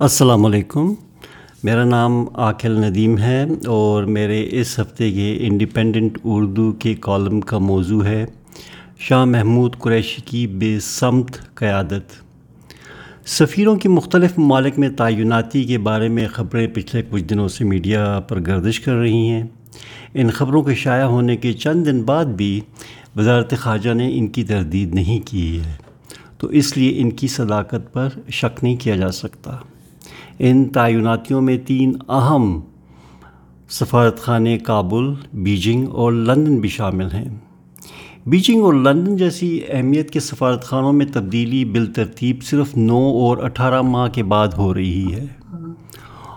السلام علیکم۔ میرا نام عاقل ندیم ہے اور میرے اس ہفتے کے انڈیپینڈنٹ اردو کے کالم کا موضوع ہے، شاہ محمود قریشی کی بے سمت قیادت۔ سفیروں کی مختلف ممالک میں تعیناتی کے بارے میں خبریں پچھلے کچھ دنوں سے میڈیا پر گردش کر رہی ہیں۔ ان خبروں کے شائع ہونے کے چند دن بعد بھی وزارت خارجہ نے ان کی تردید نہیں کی ہے، تو اس لیے ان کی صداقت پر شک نہیں کیا جا سکتا۔ ان تعیناتیوں میں تین اہم سفارت خانے کابل، بیجنگ اور لندن بھی شامل ہیں۔ بیجنگ اور لندن جیسی اہمیت کے سفارت خانوں میں تبدیلی بالترتیب صرف نو اور اٹھارہ ماہ کے بعد ہو رہی ہے۔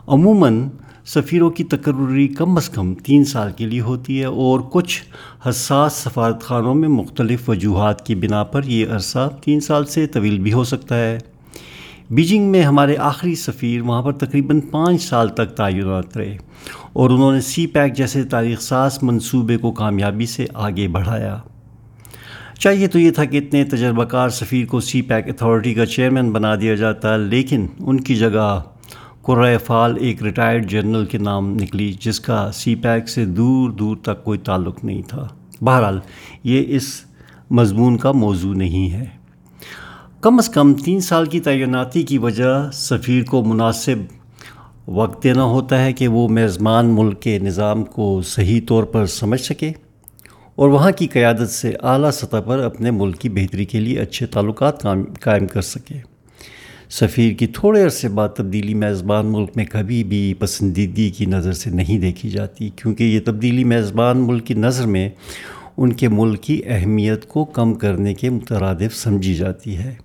عموماً سفیروں کی تقرری کم از کم تین سال کے لیے ہوتی ہے اور کچھ حساس سفارت خانوں میں مختلف وجوہات کی بنا پر یہ عرصہ تین سال سے طویل بھی ہو سکتا ہے۔ بیجنگ میں ہمارے آخری سفیر وہاں پر تقریباً پانچ سال تک تعینات رہے اور انہوں نے سی پیک جیسے تاریخ ساز منصوبے کو کامیابی سے آگے بڑھایا۔ چاہیے تو یہ تھا کہ اتنے تجربہ کار سفیر کو سی پیک اتھارٹی کا چیئرمین بنا دیا جاتا، لیکن ان کی جگہ قرۂ فال ایک ریٹائرڈ جنرل کے نام نکلی جس کا سی پیک سے دور دور تک کوئی تعلق نہیں تھا۔ بہرحال، یہ اس مضمون کا موضوع نہیں ہے۔ کم از کم تین سال کی تعیناتی کی وجہ سفیر کو مناسب وقت دینا ہوتا ہے کہ وہ میزبان ملک کے نظام کو صحیح طور پر سمجھ سکے اور وہاں کی قیادت سے اعلیٰ سطح پر اپنے ملک کی بہتری کے لیے اچھے تعلقات قائم کر سکے۔ سفیر کی تھوڑے عرصے بعد تبدیلی میزبان ملک میں کبھی بھی پسندیدگی کی نظر سے نہیں دیکھی جاتی، کیونکہ یہ تبدیلی میزبان ملک کی نظر میں ان کے ملک کی اہمیت کو کم کرنے کے مترادف سمجھی جاتی ہے۔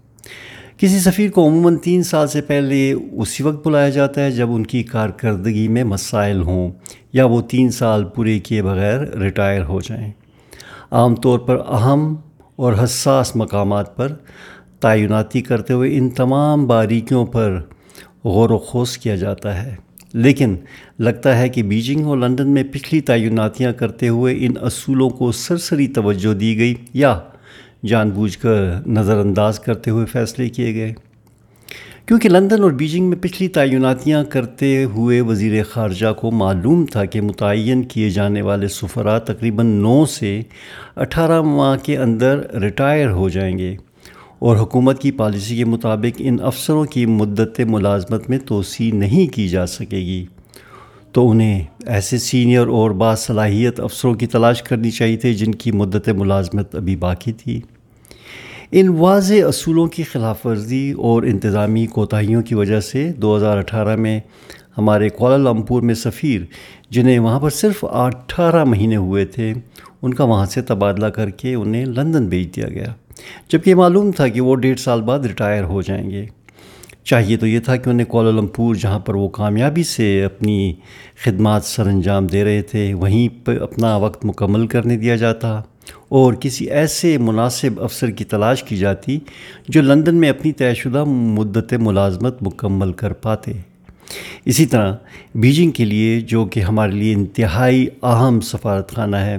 کسی سفیر کو عموماً تین سال سے پہلے اسی وقت بلایا جاتا ہے جب ان کی کارکردگی میں مسائل ہوں یا وہ تین سال پورے کیے بغیر ریٹائر ہو جائیں۔ عام طور پر اہم اور حساس مقامات پر تعیناتی کرتے ہوئے ان تمام باریکیوں پر غور و خوص کیا جاتا ہے۔ لیکن لگتا ہے کہ بیجنگ اور لندن میں پچھلی تعیناتیاں کرتے ہوئے ان اصولوں کو سرسری توجہ دی گئی یا جان بوجھ کر نظر انداز کرتے ہوئے فیصلے کیے گئے۔ کیونکہ لندن اور بیجنگ میں پچھلی تعیناتیاں کرتے ہوئے وزیر خارجہ کو معلوم تھا کہ متعین کیے جانے والے سفرا تقریباً نو سے اٹھارہ ماہ کے اندر ریٹائر ہو جائیں گے اور حکومت کی پالیسی کے مطابق ان افسروں کی مدت ملازمت میں توسیع نہیں کی جا سکے گی۔ تو انہیں ایسے سینئر اور باصلاحیت افسروں کی تلاش کرنی چاہیے تھے جن کی مدت ملازمت ابھی باقی تھی۔ ان واضح اصولوں کی خلاف ورزی اور انتظامی کوتاہیوں کی وجہ سے دو ہزار اٹھارہ میں ہمارے کوالالمپور میں سفیر، جنہیں وہاں پر صرف اٹھارہ مہینے ہوئے تھے، ان کا وہاں سے تبادلہ کر کے انہیں لندن بھیج دیا گیا۔ جبکہ معلوم تھا کہ وہ ڈیڑھ سال بعد ریٹائر ہو جائیں گے۔ چاہیے تو یہ تھا کہ انہیں کوالالمپور، جہاں پر وہ کامیابی سے اپنی خدمات سر انجام دے رہے تھے، وہیں پہ اپنا وقت مکمل کرنے دیا جاتا اور کسی ایسے مناسب افسر کی تلاش کی جاتی جو لندن میں اپنی طے شدہ مدت ملازمت مکمل کر پاتے۔ اسی طرح بیجنگ کے لیے، جو کہ ہمارے لیے انتہائی اہم سفارت خانہ ہے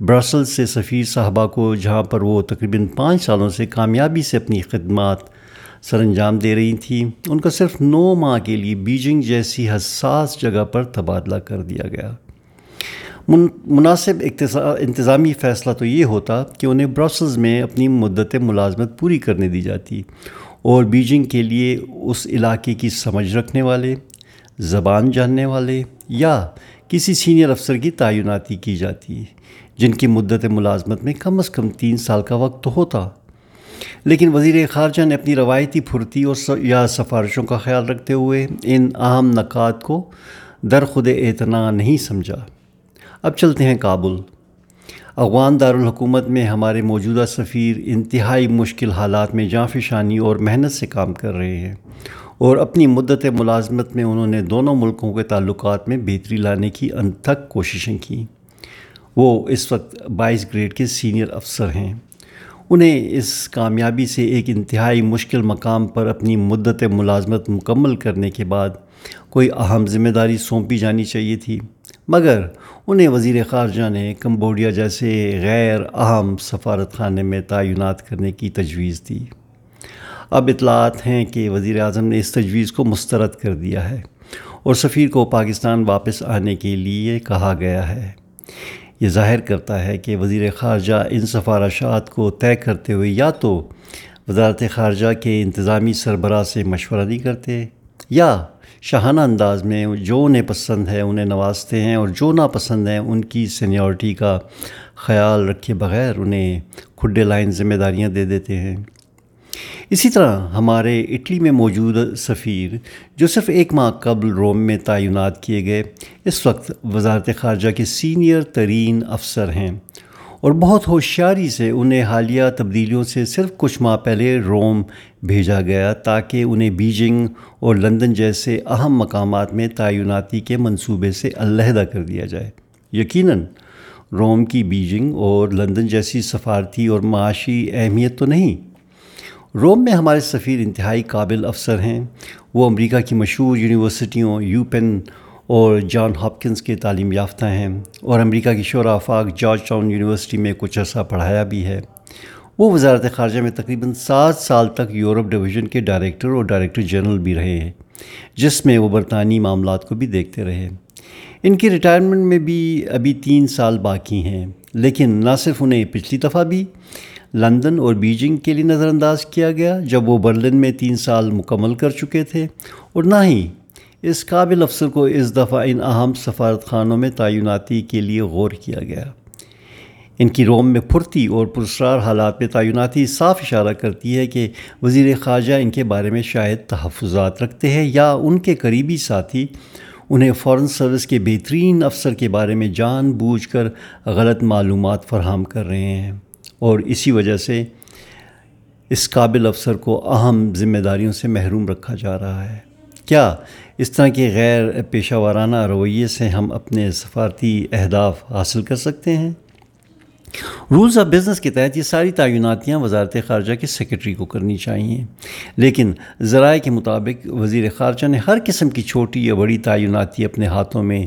برسل سے سفیر صاحبہ کو، جہاں پر وہ تقریباً پانچ سالوں سے کامیابی سے اپنی خدمات سر انجام دے رہی تھیں ان کا صرف نو ماہ کے لیے بیجنگ جیسی حساس جگہ پر تبادلہ کر دیا گیا۔ مناسب انتظامی فیصلہ تو یہ ہوتا کہ انہیں برسلز میں اپنی مدت ملازمت پوری کرنے دی جاتی اور بیجنگ کے لیے اس علاقے کی سمجھ رکھنے والے، زبان جاننے والے یا کسی سینئر افسر کی تعیناتی کی جاتی، جن کی مدت ملازمت میں کم از کم تین سال کا وقت تو ہوتا۔ لیکن وزیر خارجہ نے اپنی روایتی پھرتی اور یا سفارشوں کا خیال رکھتے ہوئے ان اہم نکات کو در خود اعتنا نہیں سمجھا۔ اب چلتے ہیں کابل۔ افغان دارالحکومت میں ہمارے موجودہ سفیر انتہائی مشکل حالات میں جاں فشانی اور محنت سے کام کر رہے ہیں اور اپنی مدت ملازمت میں انہوں نے دونوں ملکوں کے تعلقات میں بہتری لانے کی انتھک کوششیں کیں۔ وہ اس وقت بائیس گریڈ کے سینئر افسر ہیں۔ انہیں اس کامیابی سے ایک انتہائی مشکل مقام پر اپنی مدت ملازمت مکمل کرنے کے بعد کوئی اہم ذمہ داری سونپی جانی چاہیے تھی۔ مگر انہیں وزیر خارجہ نے کمبوڈیا جیسے غیر اہم سفارت خانے میں تعینات کرنے کی تجویز دی۔ اب اطلاعات ہیں کہ وزیر اعظم نے اس تجویز کو مسترد کر دیا ہے اور سفیر کو پاکستان واپس آنے کے لیے کہا گیا ہے۔ یہ ظاہر کرتا ہے کہ وزیر خارجہ ان سفارشات کو طے کرتے ہوئے یا تو وزارت خارجہ کے انتظامی سربراہ سے مشورہ نہیں کرتے، یا شاہانہ انداز میں جو انہیں پسند ہے انہیں نوازتے ہیں اور جو ناپسند ہیں ان کی سینیورٹی کا خیال رکھے بغیر انہیں کھڈے لائن ذمہ داریاں دے دیتے ہیں۔ اسی طرح ہمارے اٹلی میں موجود سفیر جو صرف ایک ماہ قبل روم میں تعینات کیے گئے، اس وقت وزارت خارجہ کے سینئر ترین افسر ہیں اور بہت ہوشیاری سے انہیں حالیہ تبدیلیوں سے صرف کچھ ماہ پہلے روم بھیجا گیا تاکہ انہیں بیجنگ اور لندن جیسے اہم مقامات میں تعیناتی کے منصوبے سے علیحدہ کر دیا جائے۔ یقیناً روم کی بیجنگ اور لندن جیسی سفارتی اور معاشی اہمیت تو نہیں روم میں ہمارے سفیر انتہائی قابل افسر ہیں۔ وہ امریکہ کی مشہور یونیورسٹیوں، یو پین اور جان ہاپکنس کے تعلیم یافتہ ہیں اور امریکہ کی شعرا افاق جارج ٹاؤن یونیورسٹی میں کچھ عرصہ پڑھایا بھی ہے۔ وہ وزارت خارجہ میں تقریباً سات سال تک یورپ ڈویژن کے ڈائریکٹر اور ڈائریکٹر جنرل بھی رہے ہیں، جس میں وہ برطانوی معاملات کو بھی دیکھتے رہے ان کی ریٹائرمنٹ میں بھی ابھی تین سال باقی ہیں، لیکن نہ صرف انہیں پچھلی دفعہ بھی لندن اور بیجنگ کے لیے نظر انداز کیا گیا، جب وہ برلن میں تین سال مکمل کر چکے تھے۔ اور نہ ہی، اس قابل افسر کو اس دفعہ ان اہم سفارت خانوں میں تعیناتی کے لیے غور کیا گیا۔ ان کی روم میں پھرتی اور پرسرار حالات میں تعیناتی صاف اشارہ کرتی ہے کہ وزیر خارجہ ان کے بارے میں شاید تحفظات رکھتے ہیں یا ان کے قریبی ساتھی انہیں فورن سروس کے بہترین افسر کے بارے میں جان بوجھ کر غلط معلومات فراہم کر رہے ہیں۔ اور اسی وجہ سے اس قابل افسر کو اہم ذمہ داریوں سے محروم رکھا جا رہا ہے۔ کیا اس طرح کے غیر پیشہ وارانہ رویے سے ہم اپنے سفارتی اہداف حاصل کر سکتے ہیں؟ رولز آف بزنس کے تحت یہ ساری تعیناتیاں وزارت خارجہ کے سیکرٹری کو کرنی چاہیے لیکن ذرائع کے مطابق وزیر خارجہ نے ہر قسم کی چھوٹی یا بڑی تعیناتی اپنے ہاتھوں میں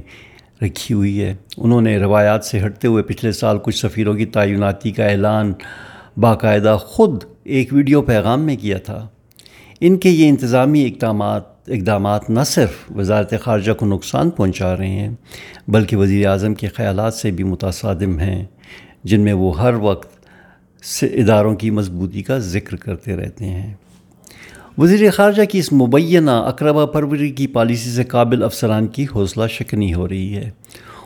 رکھی ہوئی ہے۔ انہوں نے روایات سے ہٹتے ہوئے پچھلے سال کچھ سفیروں کی تعیناتی کا اعلان باقاعدہ خود ایک ویڈیو پیغام میں کیا تھا۔ ان کے یہ انتظامی اقدامات اقدامات نہ صرف وزارت خارجہ کو نقصان پہنچا رہے ہیں، بلکہ وزیر اعظم کے خیالات سے بھی متصادم ہیں، جن میں وہ ہر وقت سے اداروں کی مضبوطی کا ذکر کرتے رہتے ہیں۔ وزیر خارجہ کی اس مبینہ اقربا پروری کی پالیسی سے قابل افسران کی حوصلہ شکنی ہو رہی ہے۔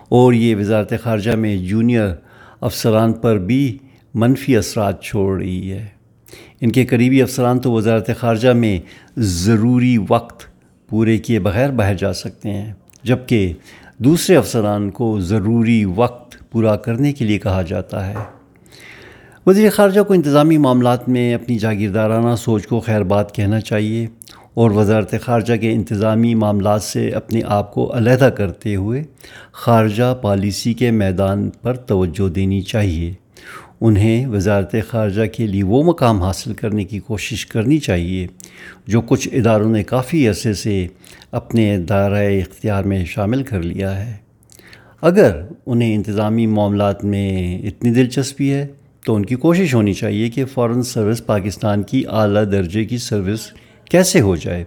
اور یہ وزارت خارجہ میں جونیئر افسران پر بھی منفی اثرات چھوڑ رہی ہے۔ ان کے قریبی افسران تو وزارت خارجہ میں ضروری وقت پورے کیے بغیر باہر جا سکتے ہیں، جبکہ دوسرے افسران کو ضروری وقت پورا کرنے کے لیے کہا جاتا ہے۔ وزیر خارجہ کو انتظامی معاملات میں اپنی جاگیردارانہ سوچ کو خیر بات کہنا چاہیے اور وزارت خارجہ کے انتظامی معاملات سے اپنے آپ کو علیحدہ کرتے ہوئے خارجہ پالیسی کے میدان پر توجہ دینی چاہیے۔ انہیں وزارت خارجہ کے لیے وہ مقام حاصل کرنے کی کوشش کرنی چاہیے جو کچھ اداروں نے کافی عرصے سے اپنے دائرۂ اختیار میں شامل کر لیا ہے۔ اگر انہیں انتظامی معاملات میں اتنی دلچسپی ہے تو ان کی کوشش ہونی چاہیے کہ فورن سروس پاکستان کی اعلیٰ درجے کی سروس کیسے ہو جائے۔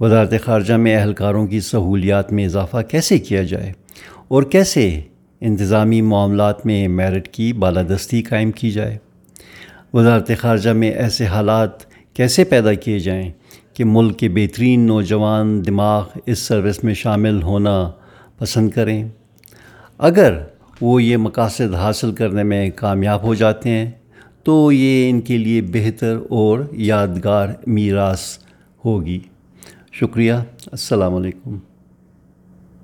وزارت خارجہ میں اہلکاروں کی سہولیات میں اضافہ کیسے کیا جائے اور کیسے انتظامی معاملات میں میرٹ کی بالادستی قائم کی جائے۔ وزارت خارجہ میں ایسے حالات کیسے پیدا کیے جائیں کہ ملک کے بہترین نوجوان دماغ اس سروس میں شامل ہونا پسند کریں۔ اگر وہ یہ مقاصد حاصل کرنے میں کامیاب ہو جاتے ہیں، تو یہ ان کے لیے بہتر اور یادگار میراث ہوگی۔ شکریہ، السلام علیکم۔